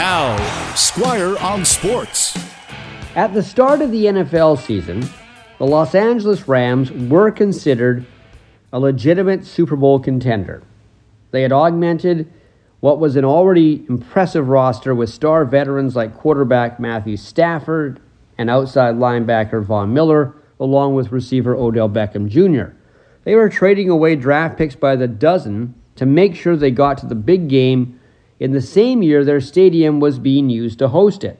Now, Squire on Sports. At the start of the NFL season, the Los Angeles Rams were considered a legitimate Super Bowl contender. They had augmented what was an already impressive roster with star veterans like quarterback Matthew Stafford and outside linebacker Von Miller, along with receiver Odell Beckham Jr. They were trading away draft picks by the dozen to make sure they got to the big game in the same year their stadium was being used to host it.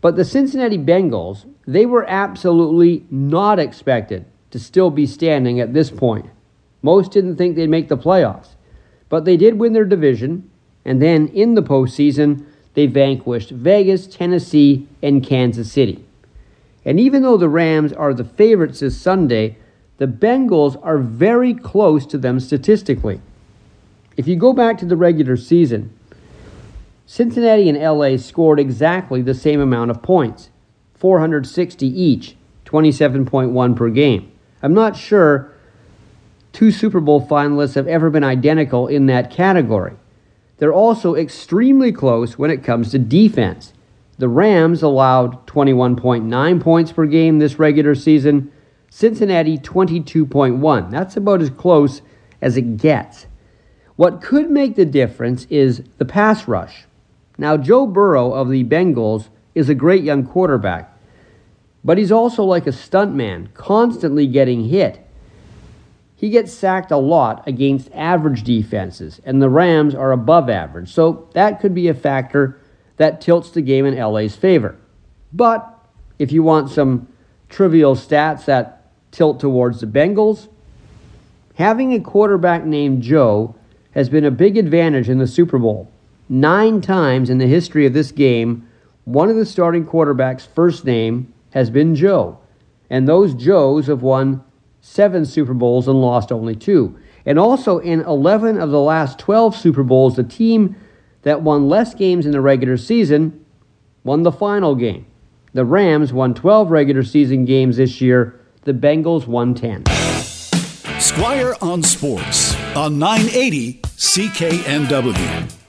But the Cincinnati Bengals, they were absolutely not expected to still be standing at this point. Most didn't think they'd make the playoffs, but they did win their division, and then in the postseason, they vanquished Vegas, Tennessee, and Kansas City. And even though the Rams are the favorites this Sunday, the Bengals are very close to them statistically. If you go back to the regular season, Cincinnati and LA scored exactly the same amount of points 460 each, 27.1 per game. I'm not sure two Super Bowl finalists have ever been identical in that category. They're also extremely close when it comes to defense. The Rams allowed 21.9 points per game this regular season, Cincinnati 22.1. That's about as close as it gets. What could make the difference is the pass rush. Now, Joe Burrow of the Bengals is a great young quarterback, but he's also like a stuntman, constantly getting hit. He gets sacked a lot against average defenses, and the Rams are above average, so that could be a factor that tilts the game in LA's favor. But if you want some trivial stats that tilt towards the Bengals, having a quarterback named Joe has been a big advantage in the Super Bowl. Nine times in the history of this game, one of the starting quarterbacks' first name has been Joe. And those Joes have won seven Super Bowls and lost only two. And also in 11 of the last 12 Super Bowls, the team that won less games in the regular season won the final game. The Rams won 12 regular season games this year, the Bengals won 10. Squire on Sports on 980 CKNW.